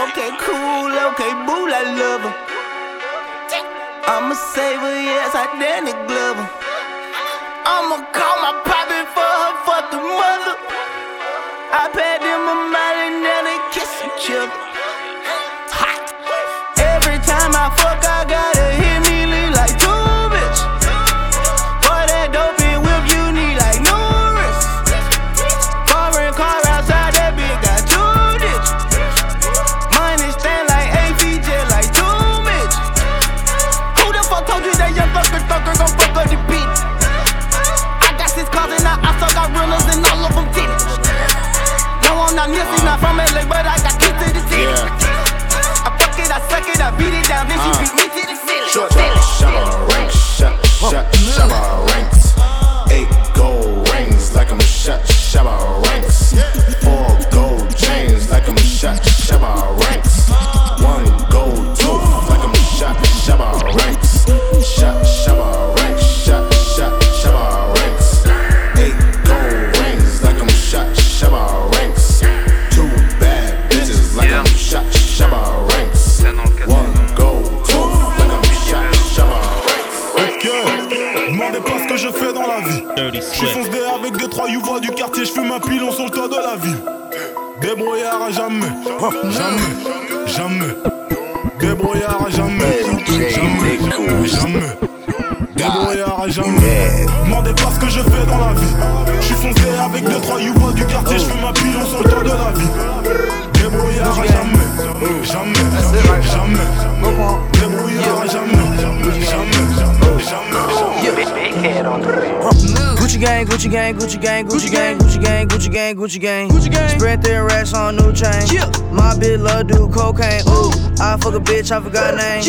Okay, cool, okay, boo, I love her. I'm a saver, yes, I Danny Glover. I'ma call my poppy for her, the mother. I paid them a and now they kiss each other. Hot. Every time I fuck, I kids to the city. I fuck it, I suck it, I beat it down, then uh. she beat me jamais, jamais. Débrouillard à jamais, jamais, jamais. Débrouillard à jamais. Demandez pas ce que je fais dans la vie. Je suis foncé avec deux trois youvois du quartier, je fume un pilon sur le toit de la ville. Débrouillard à jamais, jamais, jamais. Débrouillard à jamais, jamais, jamais. Gucci gang, Gucci gang, Gucci gang, Gucci gang, Gucci gang, Gucci gang, Gucci gang. Gucci gang. Spread their racks on new chain. My bitch love do cocaine. Ooh, I fuck a bitch, I forgot name.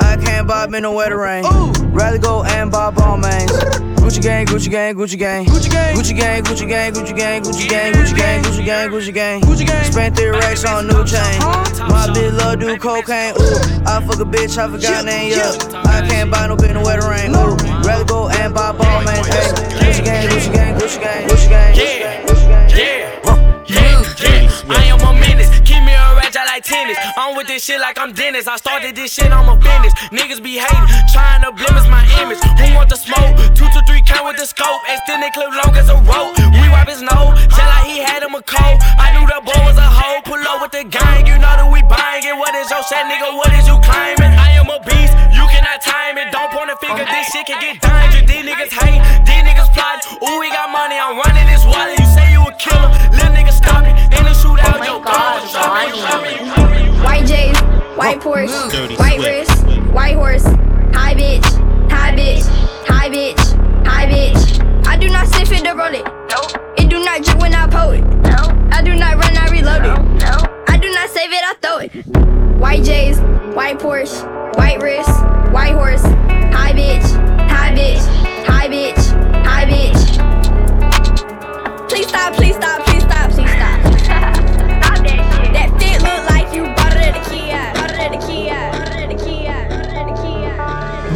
I can't bob in the weather rain. Rather go and buy Balmains. Gucci gang, Gucci gang, Gucci gang. Gucci gang, Gucci gang, Gucci gang, Gucci gang, Gucci gang, Gucci gang, Gucci gang, Gucci gang. Gucci gang. Spent their racks on new chain. My bitch love do cocaine. Ooh, I fuck a bitch, I forgot name. Yeah, I can't buy no bitch in weather rain. Ooh, rather go and buy Balmains. Hey, Gucci gang, Gucci gang, Gucci gang, Gucci gang, Gucci gang, Gucci gang. Yeah, yeah, yeah. I am a menace. Like tennis. I'm with this shit like I'm Dennis. I started this shit, I'm a business. Niggas be hating, trying to blemish my image. Who want the smoke? Two to three count with the scope. Extended clip long as a rope. We wipe his nose, tell like he had him a cold. I knew the boy was a hoe. Pull up with the gang, you know that we buying it. What is your set, nigga? What is you claiming? I am a beast, you cannot time it. Don't point a finger, this shit can get dangerous. These niggas hate, these niggas plot. Ooh, we got money, I'm running this wallet. White J's, white Porsche, white wrist, white horse, high bitch, high bitch, high bitch, high bitch. I do not sniff it or roll it. It do not drip when I pull it. I do not run, I reload it. I do not save it, I throw it. White J's, white Porsche, white wrist, white horse, high bitch, high bitch, high bitch, high bitch. Please stop, please stop, please stop, please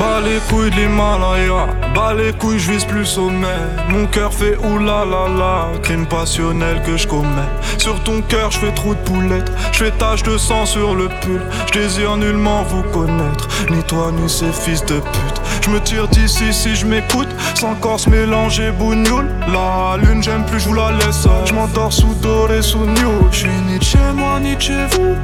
Bas les couilles de l'Himalaya, bas les couilles, je vise plus sommet. Mon cœur fait oulala la, crime passionnel que je commets. Sur ton cœur, je fais trou de poulette, je fais tache de sang sur le pull. Je désire nullement vous connaître, ni toi ni ces fils de pute. Je me tire d'ici si je m'écoute, sans corps mélanger bougnoule. La lune, j'aime plus, je vous la laisse. Je m'endors sous doré, sous new. Je suis ni chez moi, ni chez vous.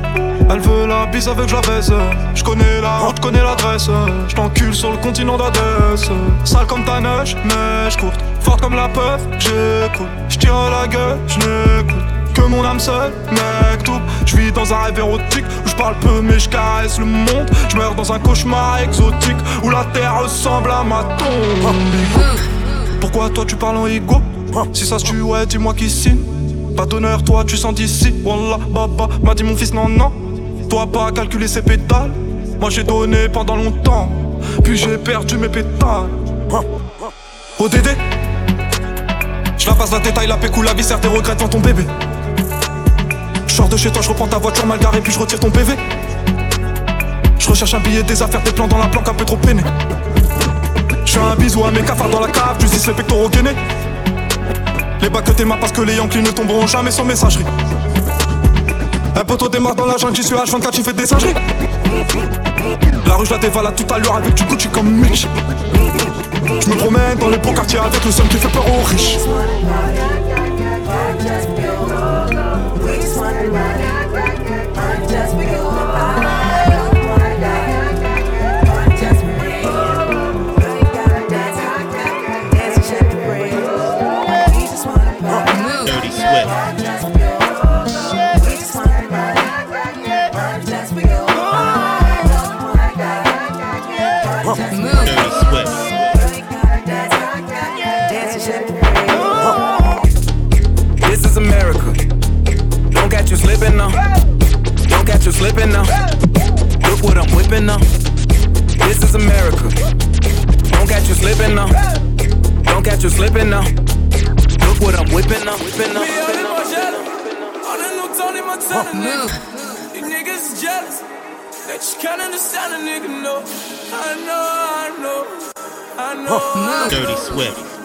Elle veut la bise avec la baise. Je connais la route, connais l'adresse. Je t'encule sur le continent d'Adès. Sale comme ta neige, neige courte. Forte comme la peur, j'écoute. Je la gueule, je n'écoute. Que mon âme seule, mec tout. Je vis dans un rêve érotique où je parle peu mais je caresse le monde. Je meurs dans un cauchemar exotique où la terre ressemble à ma tombe. Pourquoi toi tu parles en ego Si ça se tue, dis-moi qui signe. Pas d'honneur, toi tu sens d'ici. Wallah, baba, m'a dit mon fils, non, non. Toi pas calculer ses pétales. Moi j'ai donné pendant longtemps. Puis j'ai perdu mes pétales. ODD Je la passe la détail, la pécou, la viscère, tes regrets devant ton bébé. Je sors de chez toi, je reprends ta voiture mal garée, puis je retire ton PV. Je recherche un billet, des affaires, des plans dans la planque, un peu trop peiné. Je fais un bisou à mes cafards dans la cave, tu dis les pectoraux gainés. Les bacs que t'es parce que les Yankees ne tomberont jamais sans messagerie. Un poteau démarre dans la jungle, j'y suis H24, tu fais des singeries. La rue, je la dévale à toute allure avec du Gucci comme Mitch. Je me promène dans les beaux quartiers avec le seul qui fait peur aux riches. Dirty Swift.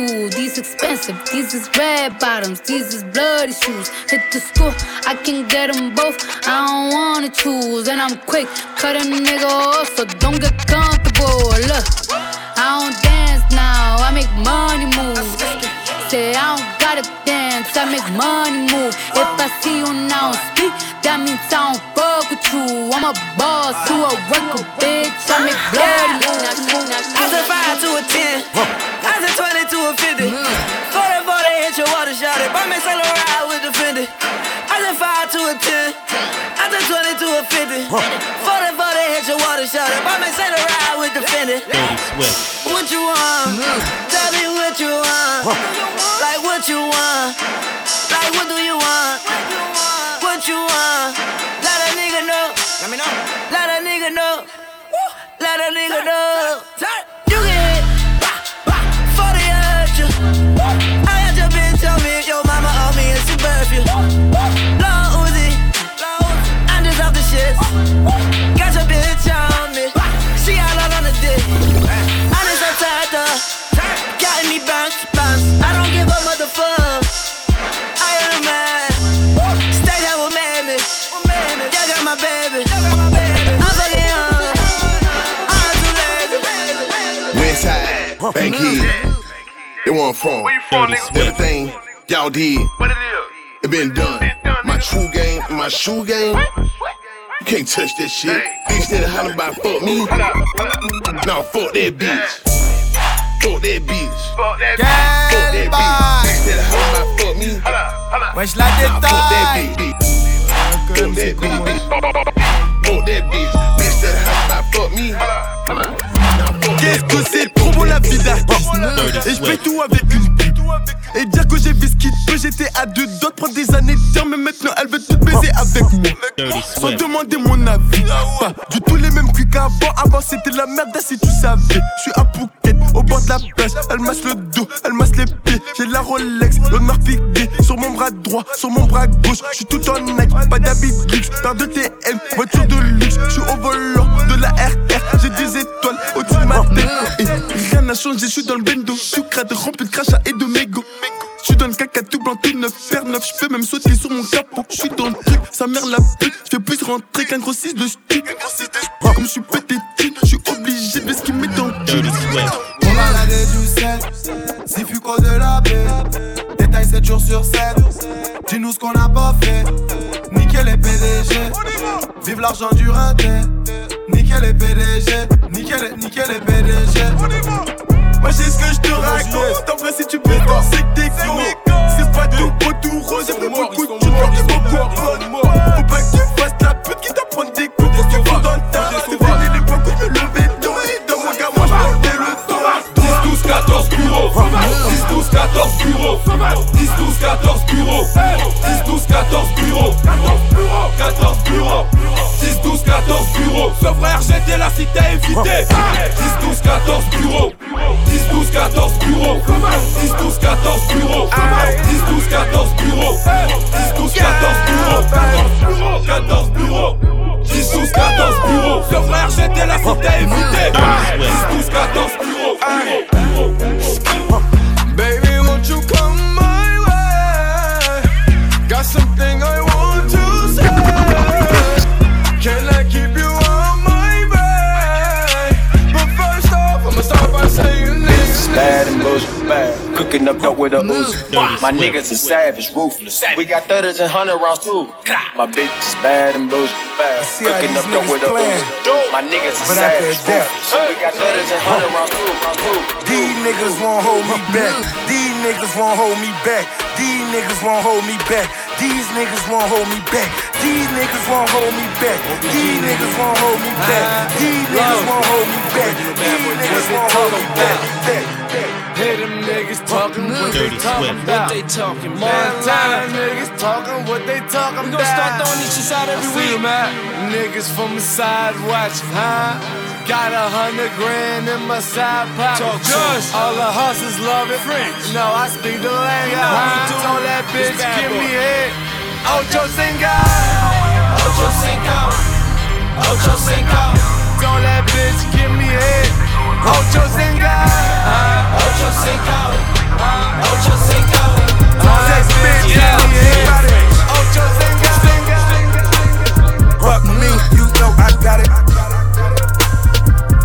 Wanted. These expensive, these is red bottoms, these is bloody shoes. Hit the school, I can get them both. I don't wanna choose, and I'm quick, cut a nigga off, so don't get comfortable. Look, I don't dance now, I make money move. Say I don't gotta dance, I make money move. If I see you now speak, that means I don't fuck with you. I'm a boss to a worker, bitch. I make bloody moves. I said 5 to a 10. Water shot it. Buy me sell a ride with the Fendi. I said 5 to a 10. I said 20 to a 50. 40 40 hit your water shot it. Buy me sell a ride with the Fendi. Dirty Swift. What you want? Mm. Tell me what you want. Like what you want. Like what do you want? What you want? Let a nigga know. Let me know. Let a nigga know. Let a nigga know. You can hit. For the hurt you. Westside, Bankhead. They want from. Dirty What Swift. the thing y'all did. What it is? It been done. My true game, my shoe game. You can't touch that shit. Bitch that holler about fuck me. Nah, fuck that bitch. Fuck that bitch. Fuck that Fuck that bitch. Bitch that holler about fuck me. Wesh la Nah, fuck that bitch. Fuck that bitch. Fuck that bitch. Bitch that holler about fuck me. Qu'est-ce que c'est? Trop beau la vie d'artiste. Et je fais tout avec une Et dire que j'ai vu ce qu'il peut J'étais à deux d'autres prendre des années de dire Mais maintenant elle veut tout baiser avec moi. Sans demander mon avis. Pas du tout les mêmes culs qu'avant. Avant c'était la merde si tu savais. Je suis à Phuket au bord de la plage. Elle masse le dos, elle masse les pieds. J'ai la Rolex, l'honneur figué Sur mon bras droit, sur mon bras gauche. Je suis tout en Nike, pas d'habit luxe. Paire de TM, voiture de luxe. Je suis au volant de la RR J'ai des étoiles au-dessus de ma tête rien n'a changé, je suis dans le bendo Je suis crade, rempli de crachats et de mégots J'suis dans le caca tout blanc, tout neuf, paire neuf. J'peux même sauter sur mon capot. J'suis dans le truc, sa mère la pute. J'fais plus rentrer qu'un gros 6 de stick. Comme j'suis pété, j'suis obligé de ce qu'il met dans le cul. On a la du sel, si Fuco de la baie. Détail 7 jours sur 7. Dis-nous ce qu'on a pas fait. Nickel les PDG. Vive l'argent du raté. Nickel les PDG. Nickel, nickel les PDG. Moi j'ai ce que je te raconte. En vrai, si tu peux c'est que t'es con. C'est pas tout beau, tout rose. J'ai vraiment beaucoup de tu beaucoup de bureaux 10, 12, 14 bureaux. 10, 12, 14 bureaux. 14 bureaux. 10, 12, 14 bureaux. Ce frère j'étais là si t'as évité 10, 12, 14 bureaux. 10, 12, 14 bureaux. 10, 12, 14 bureaux. 10, 12, 14 bureaux. 10, 12, 14 bureaux. 14 bureaux. 10, 12, 14 bureaux. Ce frère j'étais là si t'as Cooking up dope with a Uzi. My niggas are savage, ruthless. We got thudders and hundred rounds too. My bitch is bad and bullshit, bad. see how Cooking these up dope with a niggas Uzi. My niggas are But after savage, that- ruthless. We got thudders and hundred rounds too. These niggas won't hold me back. These niggas won't hold me back. These niggas won't hold me back. These niggas won't hold me back. These niggas won't hold me back. These niggas won't hold me back. These niggas won't hold me back. These niggas won't hold me back. Hear them niggas talking what they talking about. What they talking about? Montana niggas talking what they talking about. We gon' start throwing these shits out every week. Niggas from the side watching, huh? Got a hundred grand in my side pocket. Just all the hustlers love it. French. No, I speak the language. huh? Told that bitch give me head. Ocho Cinco. Ocho Cinco. Ocho Cinco. Told that bitch give me head. Ocho Cinco. Ocho Cinco. Ocho Cinco. That bitch me head. Ocho Cinco. Fuck with me, you know I got it.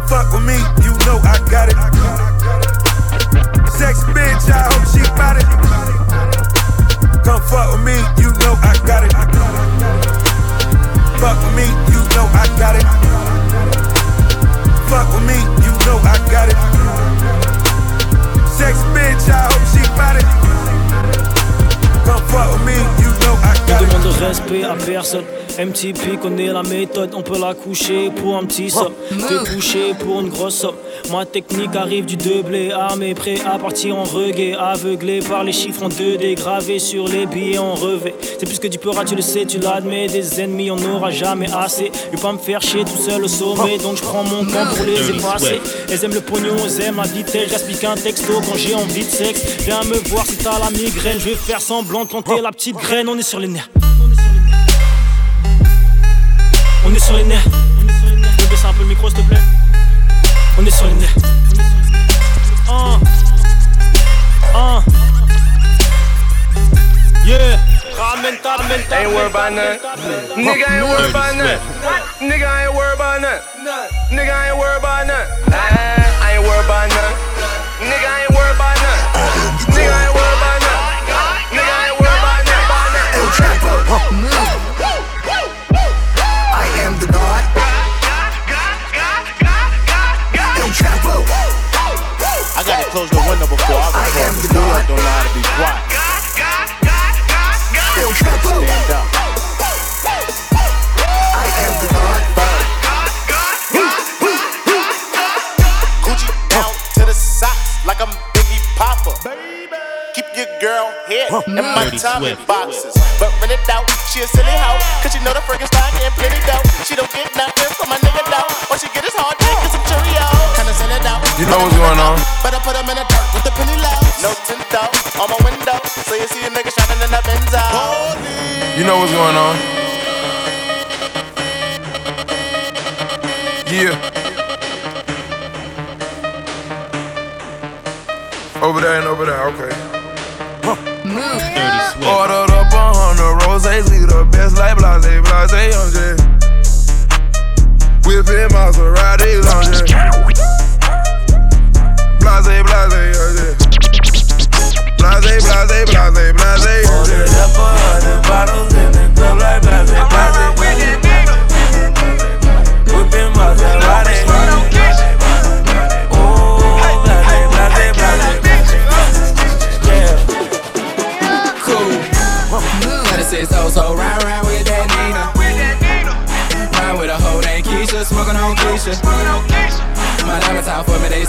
Fuck with me, you know I got it. Sex bitch, I hope she it. Come fuck with me, you know I got it. Fuck with me, you know I got it. Fuck with me, you know I got it. Sex bitch, I hope she bout it. Come fuck with me, you know I On got it. demande de respect à personne. MTP connaît la méthode, on peut la coucher pour un petit somme. Te coucher pour une grosse somme. Ma technique arrive du doublé, armé, prêt à partir en reggae. Aveuglé par les chiffres en 2D, gravés sur les billets en revêt. C'est plus que du peur, tu le sais, tu l'admets. Des ennemis, on n'aura jamais assez. Je vais pas me faire chier tout seul au sommet, donc je prends mon temps pour les effacer. Elles aiment le pognon, elles aiment la vitesse. J'aspique un texto quand j'ai envie de sexe. Viens me voir si t'as la migraine. Je vais faire semblant de planter la petite graine. On est sur les nerfs. On est sur les nerfs. Je peux baisser un peu le micro s'il te plaît. On est sur les nerfs. Un. Un. Yeah. Ramène ta, ramène ta. Ain't worried about none. Nigga ain't worried about none. Nigga ain't worried about none. Nigga ain't worried about none. I ain't worried about none. Nigga ain't close the window before I I am record. the The boy God. don't know how to be quiet. El Chapo. Stand up. I am the God. Gucci down to the socks like I'm Biggie Papa. Keep your girl here in my Tommy boxes. But rent it out, she a silly hoe. Cause she know the friggin' stock and plenty dough. She don't get nothing from my going on. Better put 'em in a dirt with the penny low. No tint though on my window. So you see a nigga shining in that Benzo. You know what's going on. Yeah. Over there and over there, okay. Ordered up a hundred roses, we the best like blase, blase, I'm just whipping Maserati, I'm just blase, blase, blase, blase, blase, blase. Ordered up bottles in the club like blase, blase. Whipping Maserati. Oh, blase, blase, blase. Yeah. Cool. Let it say so, round, round with that Nina. Round with a hoe named Keisha, smoking on Keisha.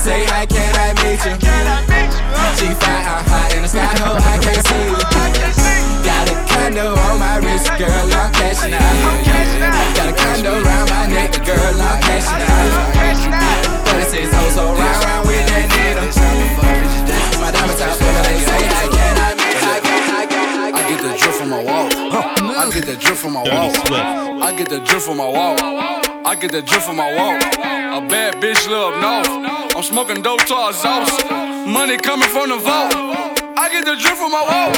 Say, how can I meet you? She fly out high in the sky, ho, I can't see you. Got a condo on my wrist, girl, I'm cashing out. Got a condo around my neck, girl, I'm cashing out. Let it say so, so round, round with that Nina. My diamonds out for me, they say, how can I meet you? I get the drip from my wall. I get the drip from my wall. I get the drip from my wall. I get the drip from my wall. A bad bitch live north. I'm smoking dope to our sauce. Money coming from the vault. I get the drip from my wall.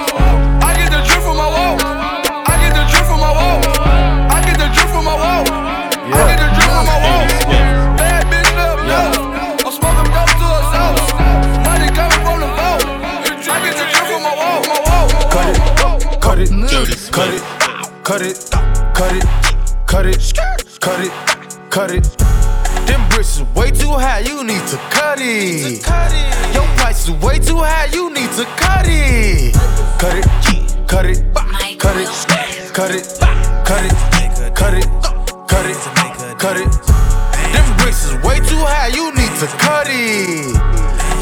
I get the drip from my wall. I get the drip from my wall. I get the drip from my wall. I get the drip from my wall. Bad bitch live north. I'm smoking dope to our sauce. Money coming from the vault. I get the drip from my wall. My wall. Cut it, cut it, cut it, cut it, cut it, cut it, cut it, cut it. Bricks is way too high, you need to cut it. Your price is way too high, you need to cut it. Cut it, cut it, cut it, cut it, cut it, cut it, cut it, cut it. Them bricks is way too high, you need to cut it.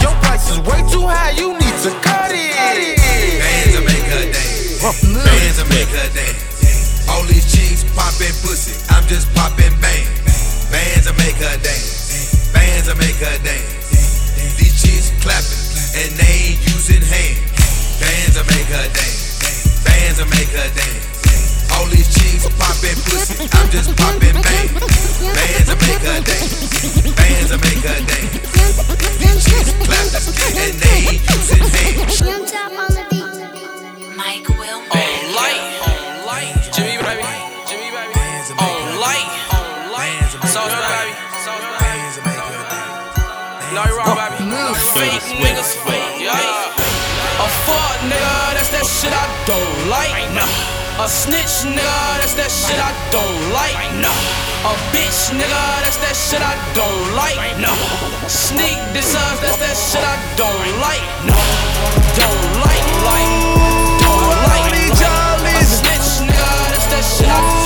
Your price is way too high, you need to cut it. Bands to make her dance. Bands to make her dance. All these chicks popping pussy. I'm just popping bang. Bands to make her dance. Bands to make her dance. These chicks clapping and they ain't using hands. Bands to make her dance. Bands to make her dance. All these chicks popping pussy. I'm just popping bang. Bands to make her dance. Bands to make her dance. These chicks clapping and they ain't using hands. Mike will. On light, on light. Jimmy baby, Jimmy baby. On light, on light. Sauce baby, sauce baby. No, you wrong, baby. Fake niggas, fake, yeah. A fuck nigga, that's that shit I don't like. No. A snitch nigga, that's that shit I don't like. No. A bitch nigga, that's that shit I don't like. Sneak this us, that's that shit I don't like. No. Don't like, like, don't like. A snitch nigga, that's that shit I don't like.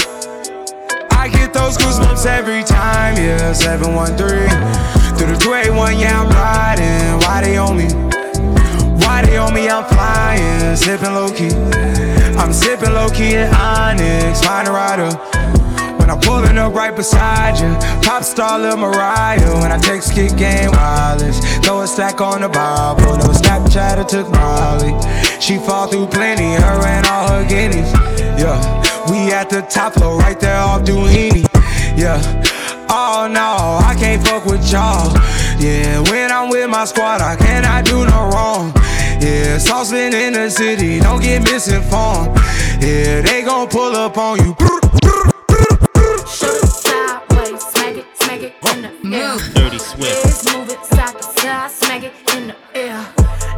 Those goosebumps every time, yeah. 713 through the 281, yeah, I'm riding. Why they on me? Why they on me? I'm flying, sipping low key. I'm sipping low key in Onyx, find a rider. When I'm pulling up right beside you, pop star Lil Mariah. When I text kick game wireless, throw a stack on the Bible. No Snapchat, I took Molly. She fall through plenty, her and all her guineas. Yeah, we at the top floor, right there off Duini. Yeah. Oh no, I can't fuck with y'all. Yeah, when I'm with my squad, I cannot do no wrong. Yeah, saucing in the city, don't get misinformed. Yeah, they gon' pull up on you. Dirty Swift. Legs move it side to side, smack it in the air.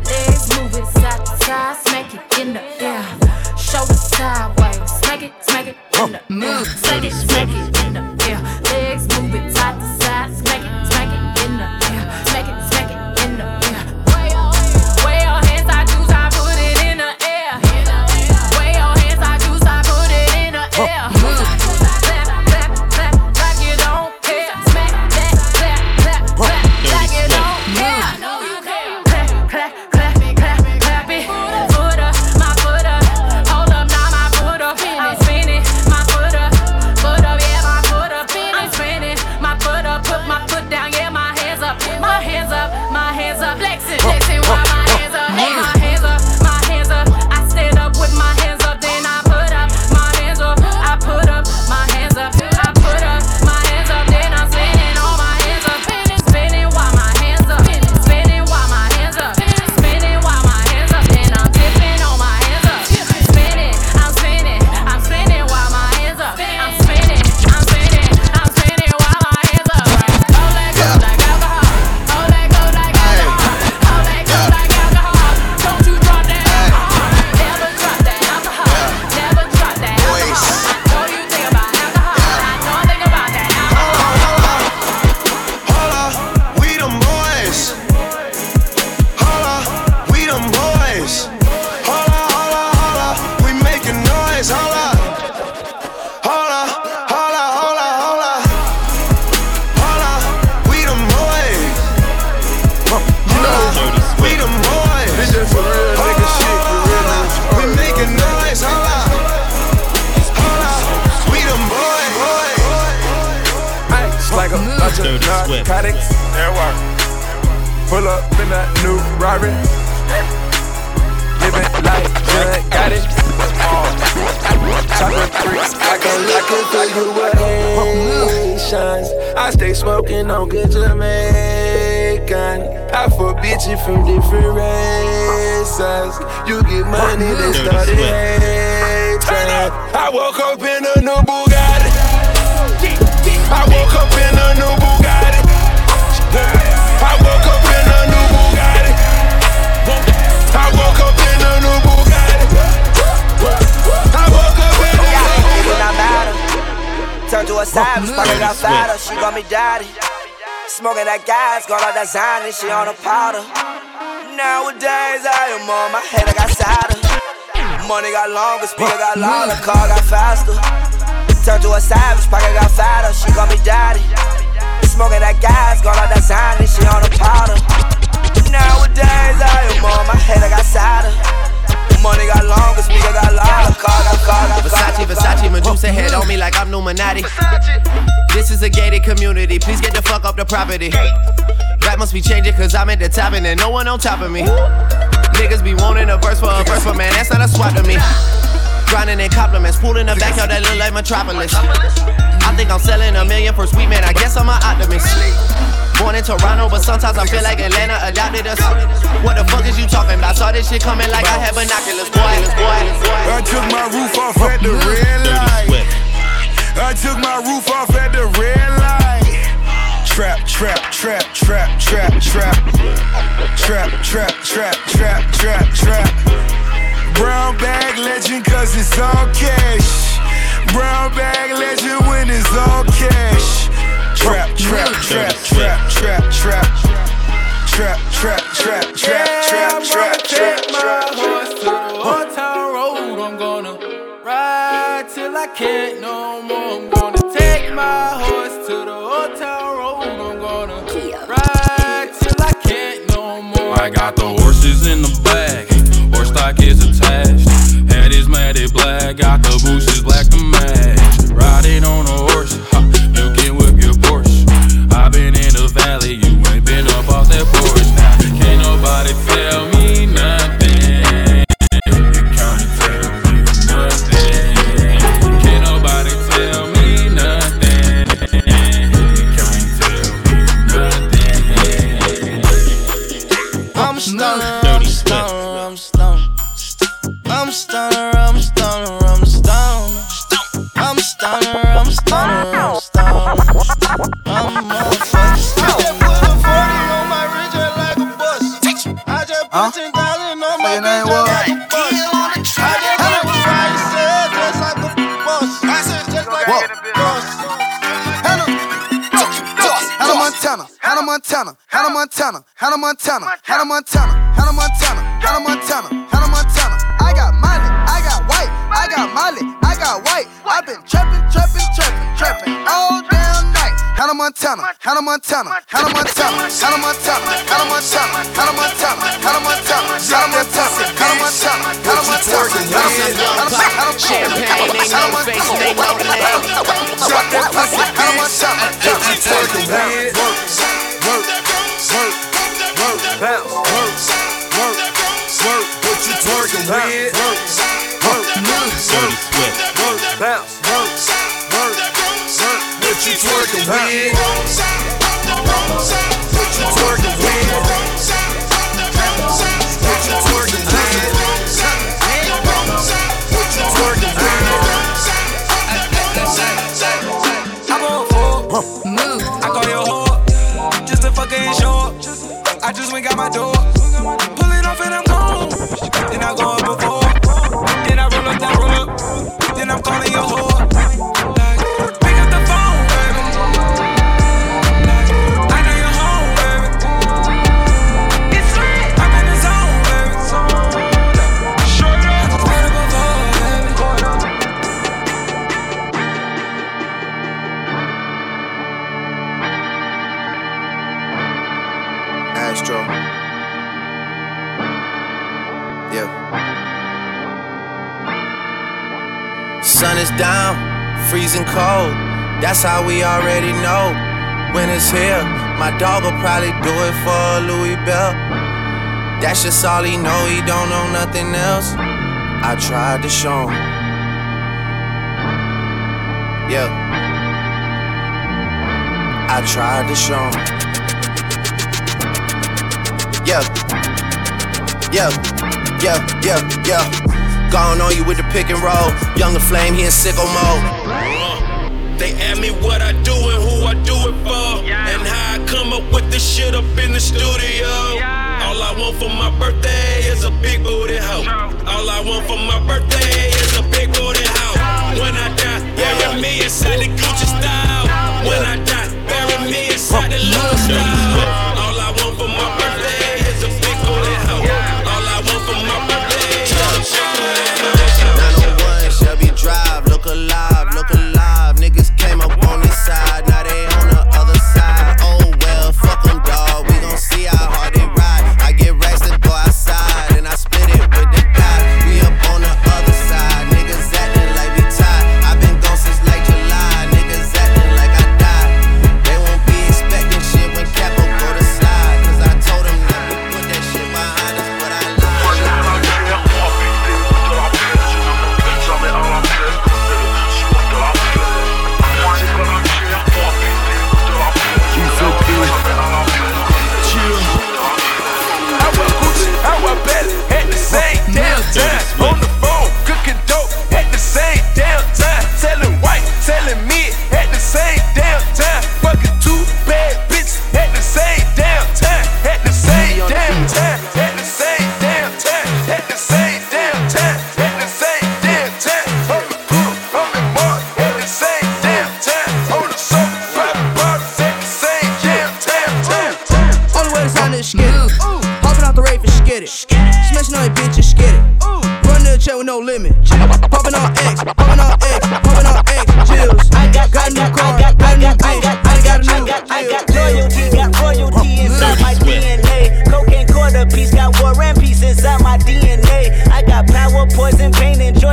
Legs move it side to side, smack it in the air. Narcotics. There. Pull up in that new Rari. Living like John Gotti. Chocolate bricks. I can look into your Haitians. I stay smoking on good Jamaican. I for bitches from different races. You get money, they started hating. I woke up in a new Bugatti. Turn to a savage, pocket got fatter. She call me daddy. Smoking that gas, got like that Xanny, she on a powder. Nowadays I am on my head, I got sadder. Money got longer, speaker got louder, car got faster. Turn to a savage, pocket got fatter. She call me daddy. Smoking that gas, got like that Xanny, she on a powder. Nowadays I am on my head, I got sadder. Money got longer, speaker got louder, car got car got Versace, Versace, Medusa head on me like I'm Illuminati. This is a gated community, please get the fuck up the property. Rap must be changing cause I'm at the top and there's no one on top of me. Niggas be wanting a verse for a verse, but man, that's not a swap to me. Grinding in compliments, pool in the backyard that look like Metropolis. I think I'm selling a million for sweet man, I guess I'm an optimist. Born in Toronto, but sometimes I feel like Atlanta adopted us. What the fuck is you talking about? Saw this shit coming like I had binoculars, boy, boy, boy. I took my roof off at the red light. I took my roof off at the red light. Trap, trap, trap, trap, trap, trap. Trap, trap, trap, trap, trap, trap. Brown bag legend cause it's all cash. Brown bag legend when it's all cash. Trap, trap, trap, trap, trap, trap. Trap, trap, trap, trap, trap, trap, trap, my horse to the old town road. I'm gonna ride till I can't no more. I'm gonna take my horse to the old town road. I'm gonna ride till I can't no more. I got the horses in the bag, horse stock is attached. Head is matted black, got the bushes black to match. Riding on a Montana, Hannah Montana, Hannah Montana, Hannah Montana, Hannah Montana, Hannah Montana. I got Molly, I got white, I got Molly, I got white. I've been trapping, trapping, trapping, trapping all damn night. Hannah Montana, Hannah Montana, Hannah Montana, Hannah Montana, Hannah Montana, Hannah Montana, Hannah Montana, Hannah Montana, Hannah Montana, Hannah Montana, Hannah Montana, Champagne, they know the face, they know the name. Drop that pussy, Hannah Montana, That's just all he know, he don't know nothing else. I tried to show him. Yeah. I tried to show him. Yeah. Yeah. Yeah. Yeah. Yeah. Gone on you with the pick and roll. Young La Flame, he in sicko mode. They ask me what I do and who I do it for. And how I come up with this shit up in the studio. All I want for my birthday is a big booty hoe. All I want for my birthday is a big booty hoe. When I die, bury me inside the Gucci style. When I die, bury me inside the Louis style.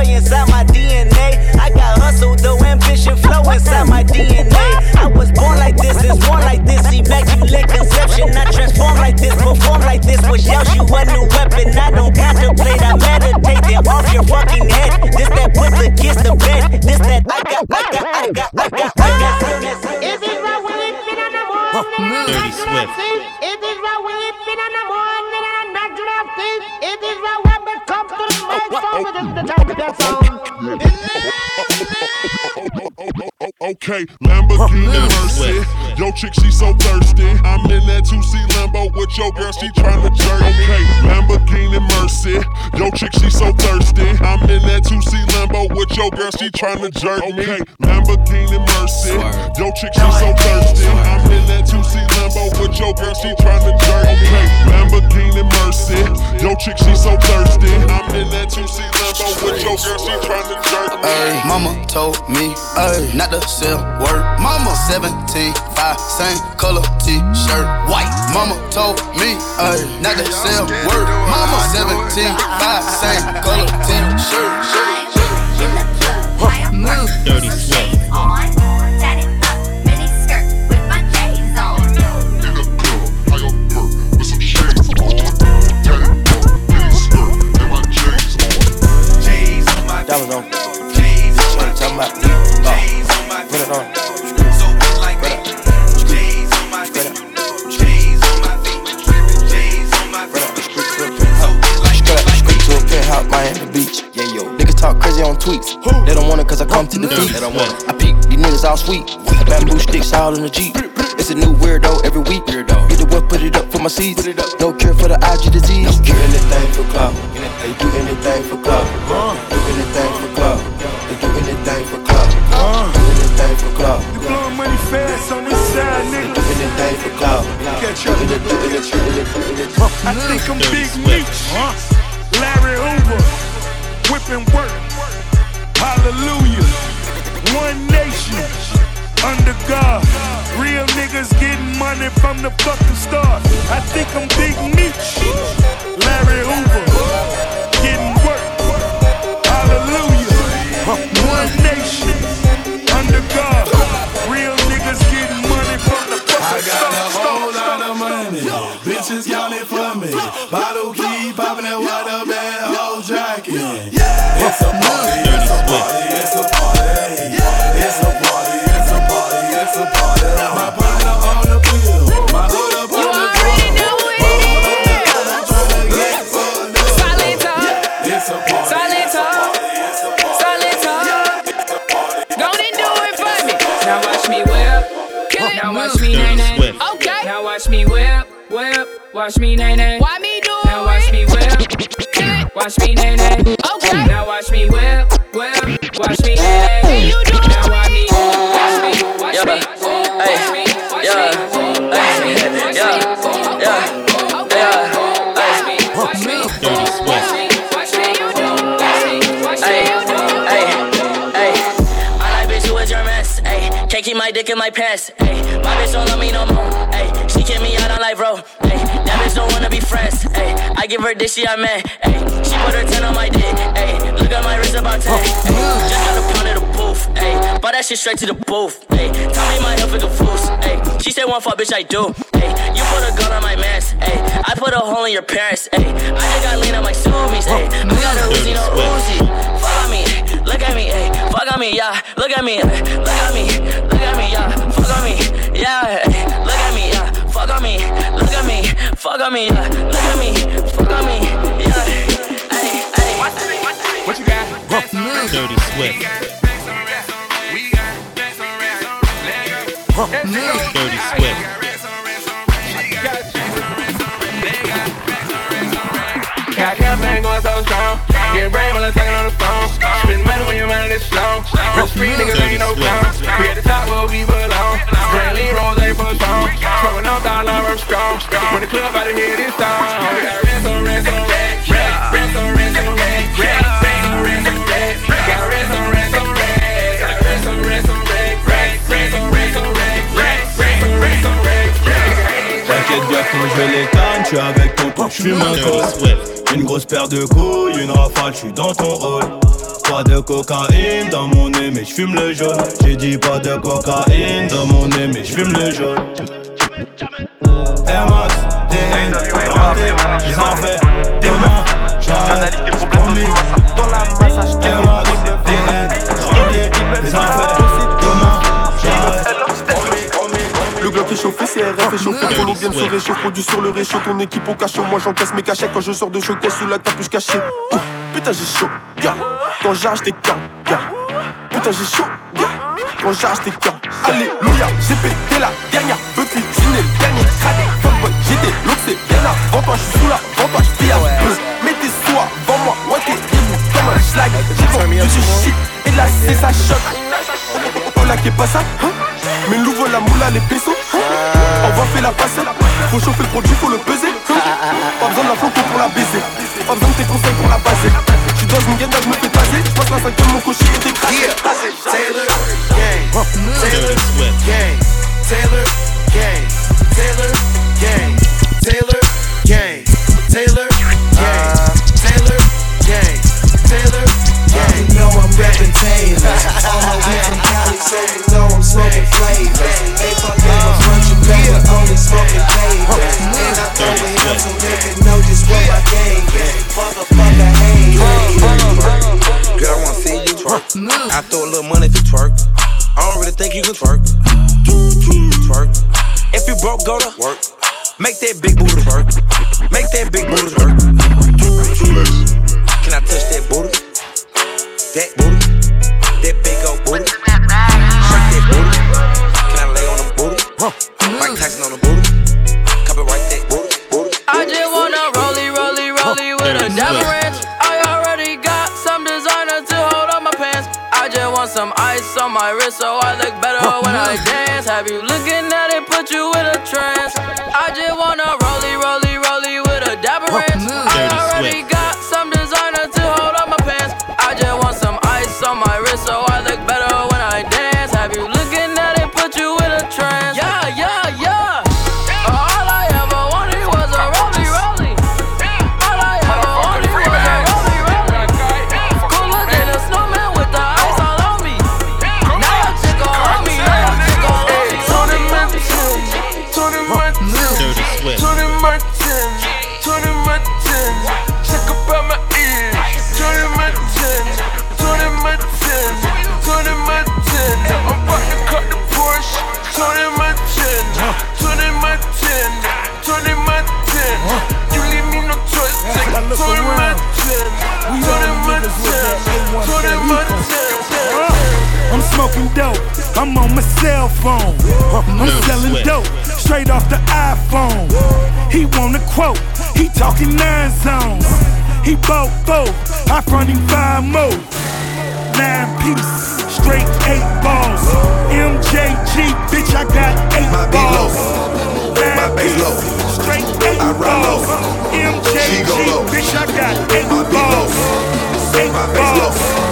Joy inside my DNA. I got hustle, though ambition, flow inside my DNA. I was born like this, is born like this, immaculate conception. I transform like this, perform like this, was yells you a new weapon. I don't contemplate, I meditate. They're off your fucking head. This that put the kids to bed. This that I got, I got, I got, I got, I got. Is it right when it's been on the morning? Dirty Swift. okay, Lamborghini Mercy. Yo, chick, she so thirsty. I'm in that 2C Lambo with your girl, she tryna jerk. Me. Okay, Lamborghini Mercy. Yo, chick, she so thirsty. I'm in that 2C Lambo with your girl, she tryna jerk. Okay, Lamborghini Mercy. Yo, chick, she so thirsty. I'm in that 2C Lambo with your girl, she tryna jerk. Okay, Lamborghini Mercy. Yo, chick, she so thirsty. I'm in that 2C Lambo with your girl, she tryna jerk. Ay, mama told me ay, not to sell word. Mama 17, 5, same color t-shirt, white. Mama told me ay, not to sell word. Mama 17, 5, same color t-shirt. Dirty Swift. Come to defeat. They don't want it. I peek, these niggas all sweet. Bamboo sticks all in the Jeep. It's a new weirdo every week. Weirdo. Get the what, put it up for my seeds. No cure for the IG disease. Do anything for clout. They do anything for clout. Do anything for clout. They do anything for clout. Do anything for clout. You blowing money fast on this side, nigga. Do anything for clout. Catch up. I think I'm Big Meech. Larry Hoover. Whipping work. Hallelujah. One nation. Under God. Real niggas getting money from the fucking start. I think I'm Big Meech. Larry Hoover. Getting work. Hallelujah. One nation. Under God. Real niggas getting money from the fucking I got a start. whole lot of money. Bitches counting for me. Bottle keep popping that water bad whole jacket. Yeah, it's a party, watch me whip, whip. Watch me nay nay. Why me do it? Now watch me whip. Watch me nay nay. Okay. Now watch me whip, whip. Watch me nay nay. You do Now watch my dick in my pants. Ay, my bitch don't love me no more. Ay, she kick me out on life, bro. Ay, that bitch don't wanna be friends. Ay, I give her this, she I met. Ay, she put her 10 on my dick. Ay, look at my wrist about 10. Ay, just got a pound of the booth. Ay, bought that shit straight to the booth. Ay, tell me my health is a fool. Ay, she said one fuck, bitch, I do. Ay, you put a gun on my mans. Ay, I put a hole in your parents. Ay, I just got lean on my zoomies. Ay, I got a Uzi, no Uzi. Follow me, look at me, ay, fuck on me, yeah. Look at me, look at me, yeah. Fuck on me, yeah. Look at me, yeah. Fuck on me, look at me, fuck on me, yeah. Look at me, fuck on me, yeah. Ay, ay. What you got? Dirty Swift. Dirty Swift. Got campaign going so strong. Get brave when I'm talking on the phone. When you're running this slow. Real street niggas ain't no clown. We at the top where we belong. Brantley Rose ain't for strong. Smoking up dollar, I'm strong. When the club out of here this time. We got rest on rest Je les canne, tu es avec ton ton, je fume un col Une grosse paire de couilles, une rafale, je suis dans ton rôle. Pas de cocaïne dans mon nez, mais je fume le jaune. J'ai dit pas de cocaïne dans mon nez, mais je fume le jaune. Air Max, DN, en Demain, j'arrête, promis Est chauffé, CRF est chauffé, ton bien se réchauffe, produit sur le réchaud, ton équipe au cachot, moi j'encaisse mes cachets quand je sors de showcase sous la capuche cachée. Ouh, Putain j'ai chaud, gars, quand j'arrache des gars. Putain j'ai chaud, gars, quand j'ai acheté qu'un. Alléluia, j'ai pété la dernière Buffy, je le dernier cradé. Fuckboy, j'ai des looks, c'est bien avant toi, je suis sous la vent, toi, je paye à. Mets tes sous avant moi, ouais, t'es debout comme un schlag. J'ai vendu du shit et là, c'est ça choc. Oh là, qu'est pas ça, hein? Mais l'ouvre la moula, les pesos. Hein? On va faire la passe. Faut chauffer le produit, faut le peser. Hein? Pas besoin de la flotte pour la baiser. Pas besoin de tes conseils pour la baser. J'suis dans une gaine, je me fais taser. J'passe la cinquième, mon cocher est écrasé. Taylor, gang. Taylor, gang. Taylor, gang. Taylor, gang. Taylor, gang. Taylor, gang. Taylor, gang. Taylor, gang. You know I'm reppin' Taylor. All my weed from Cali, so you know I'm smoking flavors. They fucking a bunch of paper, only smoking flavors. And I throw it up so they can know just what my game is. Motherfucker, hey, Girl, I wanna see you twerk. I throw a little money to twerk. I don't really think you can twerk. Twerk. If you broke, go to work. Make that big booty work. Make that big booty work. Can I touch that booty? That booty? So I look better when I dance. Have you looking at it, put you in a trance? I just wanna I'm dope, I'm on my cell phone. I'm selling dope, straight off the iPhone. He want a quote, he talking nine zones. He bought both, I front him five more. Nine piece, straight eight balls. MJG, bitch, I got eight my balls. My bass low. Straight eight I low. balls. She MJG, low. bitch, I got eight My balls. Eight My balls. low.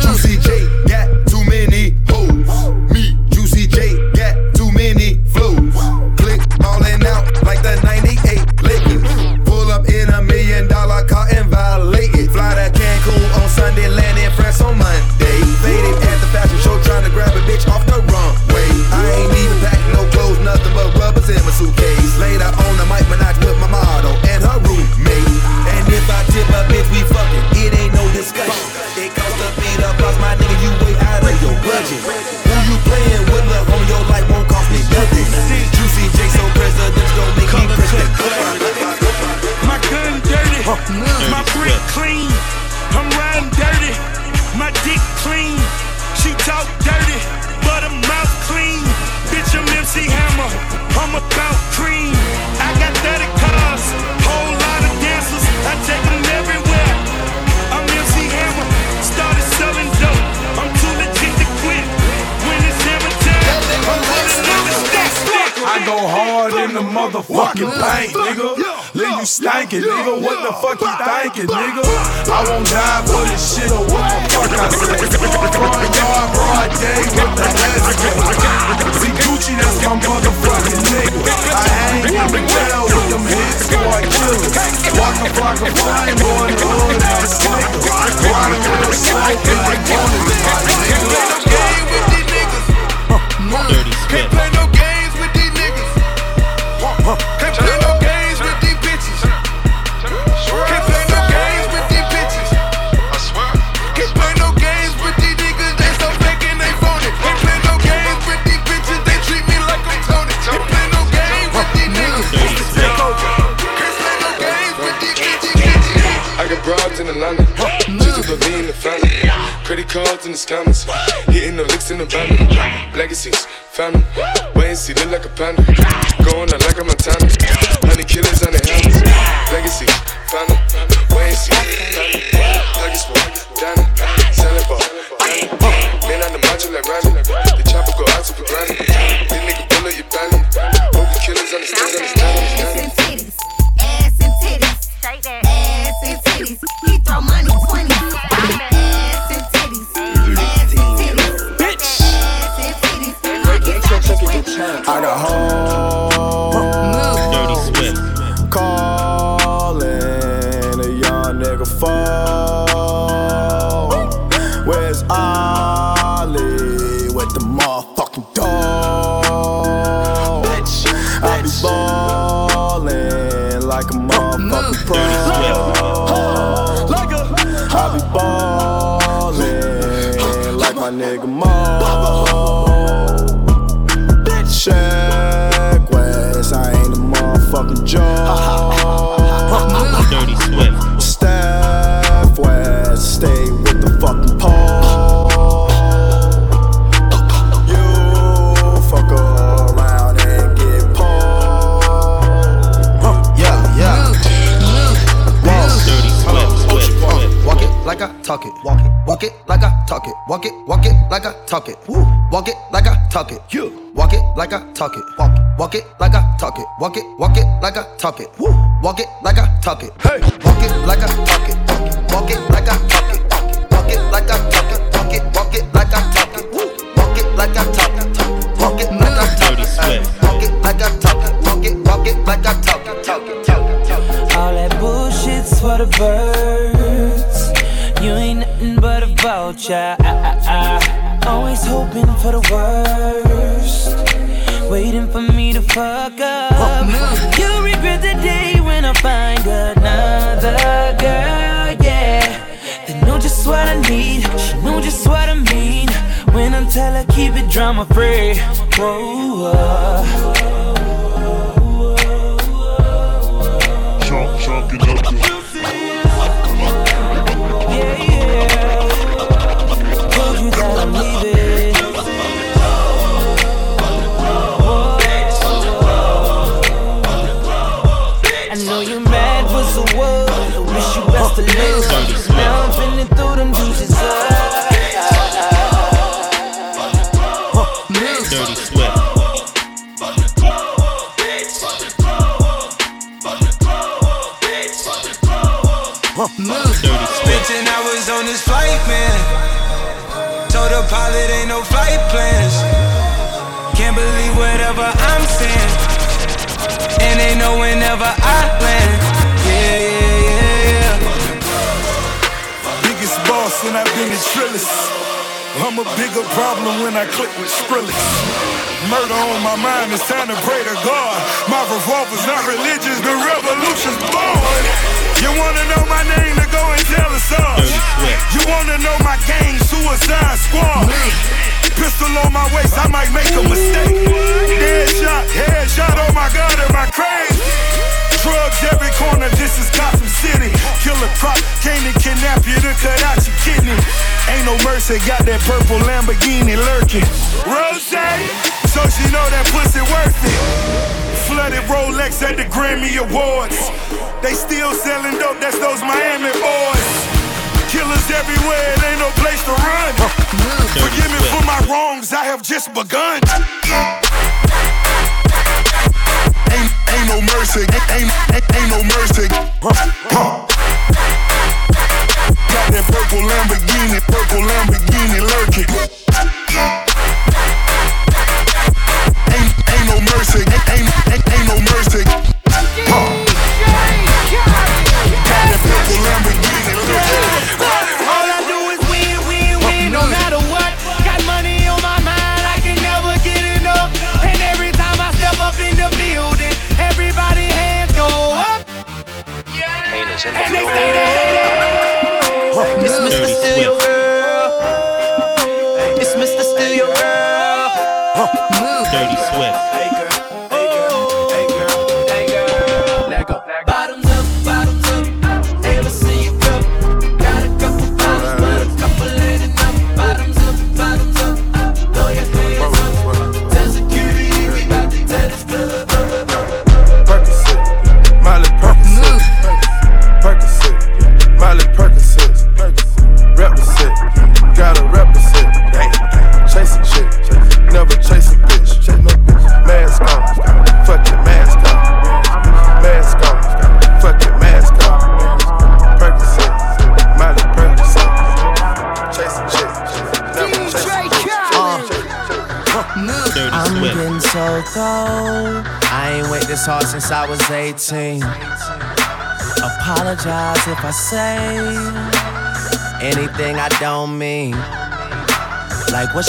Juicy J got too many hoes. Me, Juicy J got too many flows. Click ballin' out like the 98 Lakers. Pull up in a million dollar car and violate it. Fly to Cancun on Sunday, land in France on Monday. Faded at the fashion show trying to grab a bitch off the runway. I ain't even nothing but rubbers in my suitcase. Later on the mic, Minaj with my model and her roommate. And if I tip a bitch, we fucking. It ain't no discussion. It cost a beat up, boss my nigga, you way out of your budget. Who you playing with, look, homie, your life won't cost me nothing. Juicy J, so presidents don't make me president. My gun dirty, my brick clean. I'm riding dirty, my dick clean. She talk dirty, but her mouth clean. Bitch, I'm MC Hammer, I'm about cream. I got 30 cars, whole lot of dancers. I take them everywhere. I'm MC Hammer, started selling dope. I'm too legit to quit. When it's hammer time, I'm running out of stacks. I go hard in the motherfucking paint, nigga. Leave you stankin', nigga. What the fuck you thinking, nigga? I won't die for this shit or what the fuck I say. Front yard, broad day with the S. See Gucci, that's my motherfucking nigga. I hang in the jail with them hit squad killers. Walk a flock of flame, boy, in the hood, I'm a slicker. Riding with a smoke like bonus, my nigga. Can't play no games with these niggas. Can't play no games with these bitches. I got broads in Atlanta. Just cards in the scammers. Hitting the licks in the van. Legacies, family. Wait and see, look like a panda. Going out like a Montana. Honey killers on the hammers. Legacy, family. Wait and see, family. Pockets full, Danny. Selling ball, Danny. Man on the macho like Randy. The chopper go out to granted. This nigga pull up your. Hope the killers understand, understand, talk it. Walk it. Walk it like I talk it. Walk it. Walk it like I talk it. Woo. Walk it like I talk it. You. Walk it like I talk it. Walk it. Walk it like I talk it. Walk it. Walk it like I talk it. Woo. Walk it like I talk it. Hey. Walk it like I talk it. Walk it like I talk it. Walk it like I talk it. Ah. Always hoping for the worst. Waiting for me to fuck up. You'll regret the day when I find another girl, yeah. They know just what I need. She know just what I mean. When I tell her keep it drama free. Whoa, uh. That purple Lamborghini lurking. Rose, so she know that pussy worth it. Flooded Rolex at the Grammy Awards. They still selling dope, that's those Miami boys. Killers everywhere, it ain't no place to run. Forgive me for my wrongs, I have just begun. Ain't, ain't no mercy, ain't, ain't, ain't no mercy.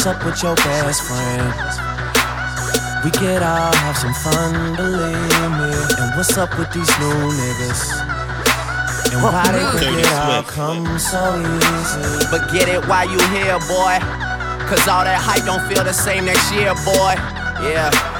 Up with your best friend? We get out, have some fun, believe me. And what's up with these new niggas? And why they think it all come so easy? But get it while you here, boy. Cause all that hype don't feel the same next year, boy. Yeah.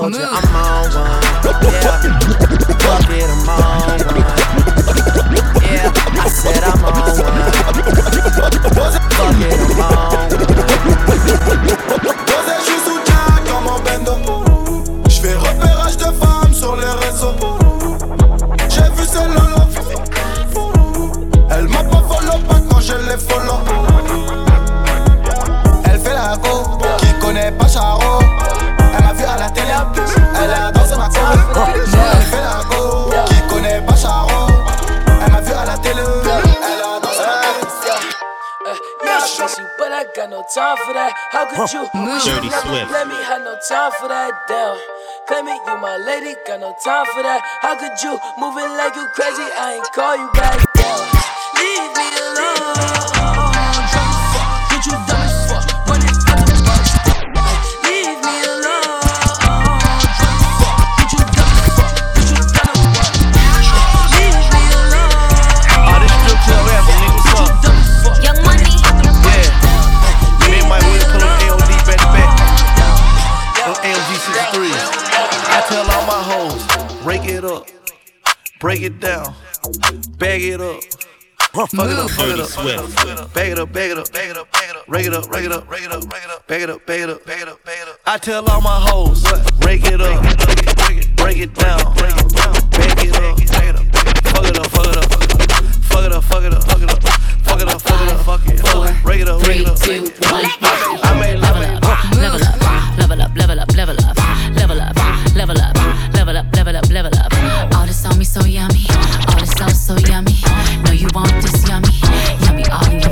told you I'm on one. Yeah, fuck it, I'm on one. Yeah, I said I'm on one. Fuck it, I'm on one. Posé, je suis sous Jack comme un bendo. J'fais repérage de femmes sur les réseaux. J'ai vu celle là. Elle m'a pas follow pas quand je l'ai follow. I you, but I got no time for that. How could you? Dirty Swift. It, you my lady, got no time for that. How could you moving like you crazy? I ain't call you back. Leave me alone. Break it down, bag it up. Fuck it up, fuck it up, bag it up, bag it up, bag it up, bag it up, rake it up, rake it up, rake it up, rake it up, bag it up, bag it up, bag it up, bag it up. I tell all my hoes, break it up, break it down, break it down, bag it up, fuck it up, fuck it up, fuck it up, fuck it up, fuck it up, fuck it up, fuck it up, fuck it up, fuck it up, rake it up, rake it up. I made, I made, Level up, level up, level up, level up, level up, level up, level so yummy. No, you want this yummy, yummy all in your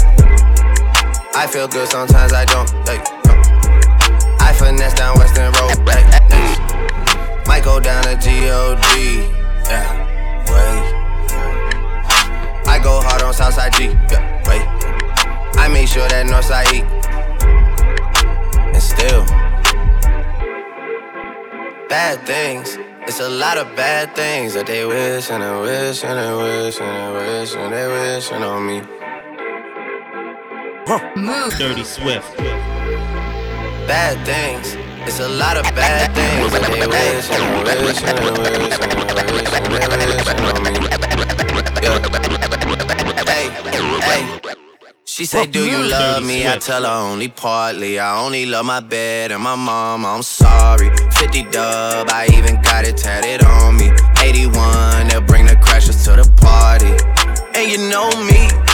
I feel good, sometimes I don't. Like, no. I finesse down Western Road. Like. Might go down to G-O-D. Yeah, wait. I go hard on Southside G. Yeah, wait. I make sure that Northside E. And still, bad things. It's a lot of bad things that they wish and they wish and they wish and they wish and they wishing on me. Dirty Swift. Bad things. It's a lot of bad things they wish and wish and wish and wish and they wishing on me. Yeah. Hey, hey. She say, Do you love me? I tell her only partly. I only love my bed and my mom. I'm sorry. 50 dub, I even got it tatted on me. 81, they'll bring the crashers to the party. And you know me.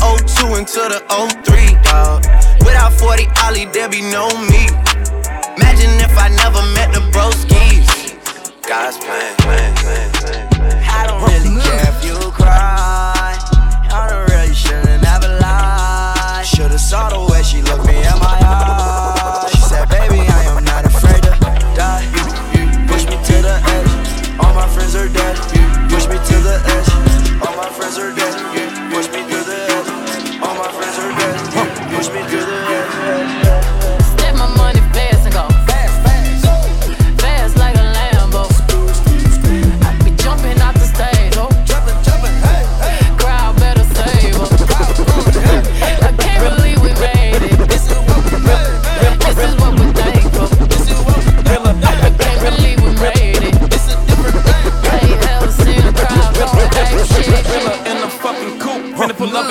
Turn the 02 into the 03, dog. Without 40 Ollie, there be no me. Imagine if I never met the broskies. God's plan, plan, plan, plan, plan. I don't really care if you cry. I don't really shouldn't ever lie. Should've saw the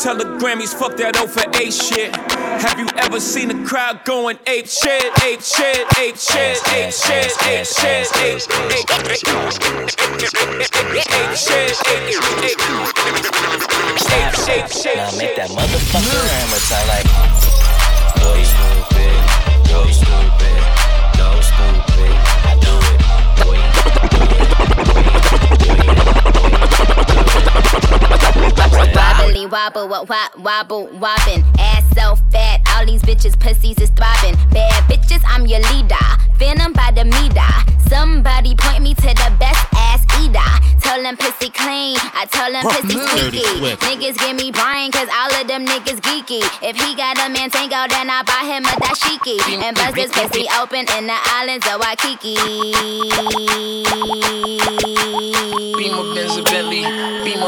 Tell the Grammys, fuck that O for A shit. Have you ever seen a crowd going ape shit, ape shit, ape shit, ape shit, ape shit, ape shit, ape shit, ape Now make that motherfucker hammer sound like Boy stupid, boy stupid, go stupid. I do it, boy. Wobbly wobble, what wop, wobble, wobbin'. Ass so fat, all these bitches pussies is throbbing. Bad bitches, I'm your leader. Venom by the meter. Somebody point me to the best ass eater. Tell them pussy clean, I tell them pussy squeaky. Niggas give me Brian, cause all of them niggas geeky. If he got a man tango, then I buy him a dashiki. And bust his pussy open in the islands of Waikiki. Beamer Benz a Bentley,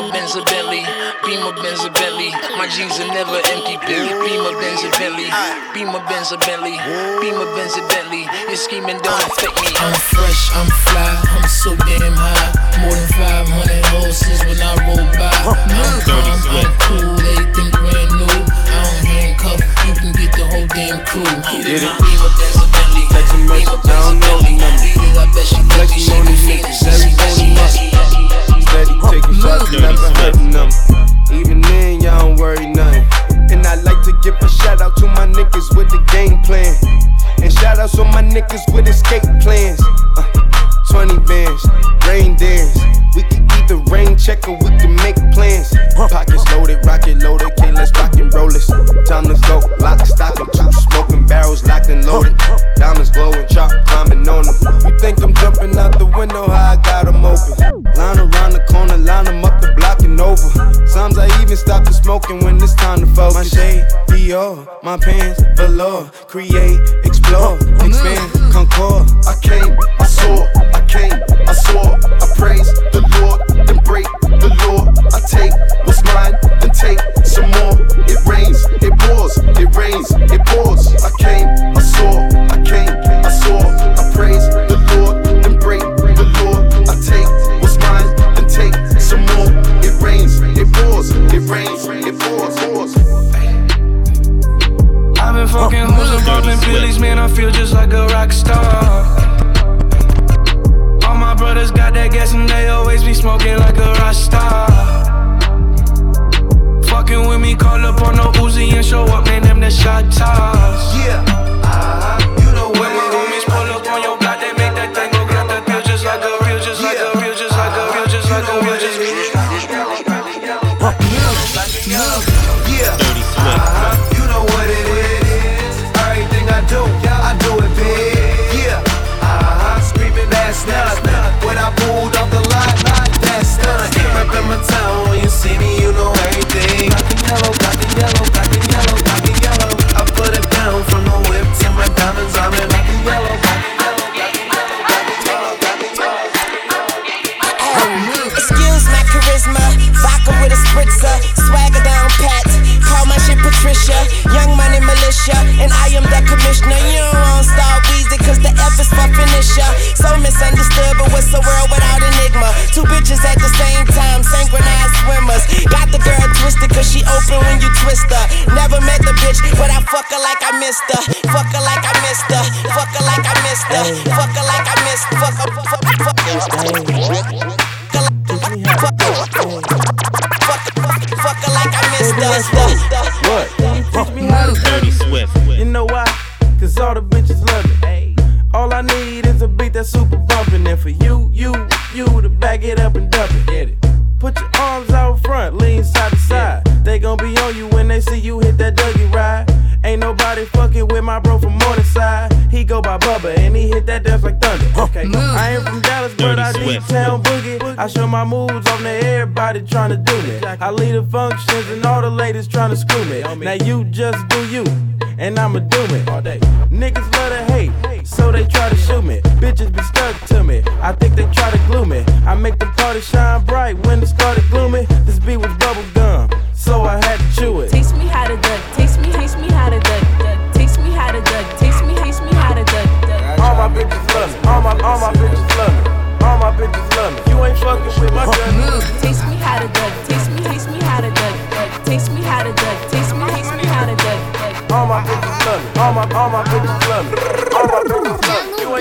Beamer Benz a Bentley, Beamer Benz a Bentley. My jeans are never empty. Beamer Benz a Bentley, Beamer Benz a Bentley, Beamer Benz a Bentley. Your scheming don't affect me. I'm fresh, I'm fly, I'm so damn high. More than 500 horses when I roll by. I'm calm, I'm cool, everything brand new. I don't handcuff, you can get the whole damn crew. Get it? Beamer Benz a Bentley, Let you make it down, no number. I bet she Flexing my pants, velour. Create, my moves on to everybody tryna do me. I lead the functions and all the ladies tryna screw me.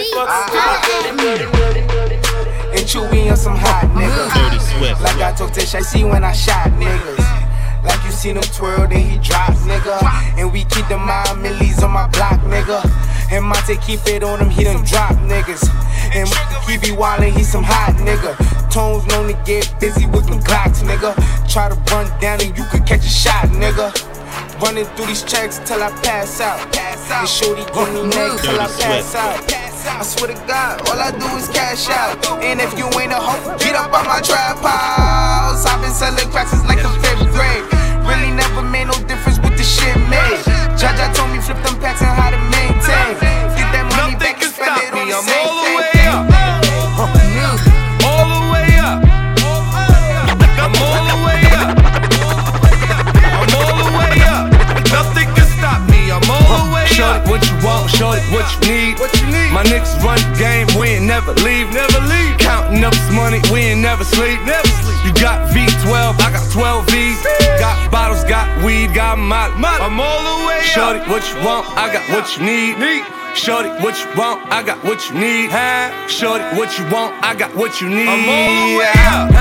Love me. You ain't fucking with my gun. And Chewy on some hot niggas. Dirty Swift. Like I told Tish, I see when I shot niggas. Like you seen him twirl, then he drop, nigga. And we keep the mind millies on my block, nigga. And Monte keep it on him, he done drop niggas. And he be wildin', he some hot nigga. Tones known to get busy with them Glocks, nigga. Try to run down and you could catch a shot, nigga. Running through these checks till I pass out. And shorty give me neck till I pass out. I swear to God, all I do is cash out. And if you ain't a hoe, get up on my trap house. I've been selling cracks since like the fifth grade. Really never made no difference with the shit made. Jaja told me flip them packs and how to maintain. Get that money back and spend it on the same what you want, shorty, what you need. What you need? My niggas run the game, we ain't never leave. Never leave. Counting up this money, we ain't never sleep. Never sleep. You got V12, I got 12 V's. Got bottles, got weed, got molly. I'm all the way Shorty, up. what you want, I got what you need. Need. Shorty, what you want, I got what you need. Huh? Shorty, what you want, I got what you need. I'm all the way up.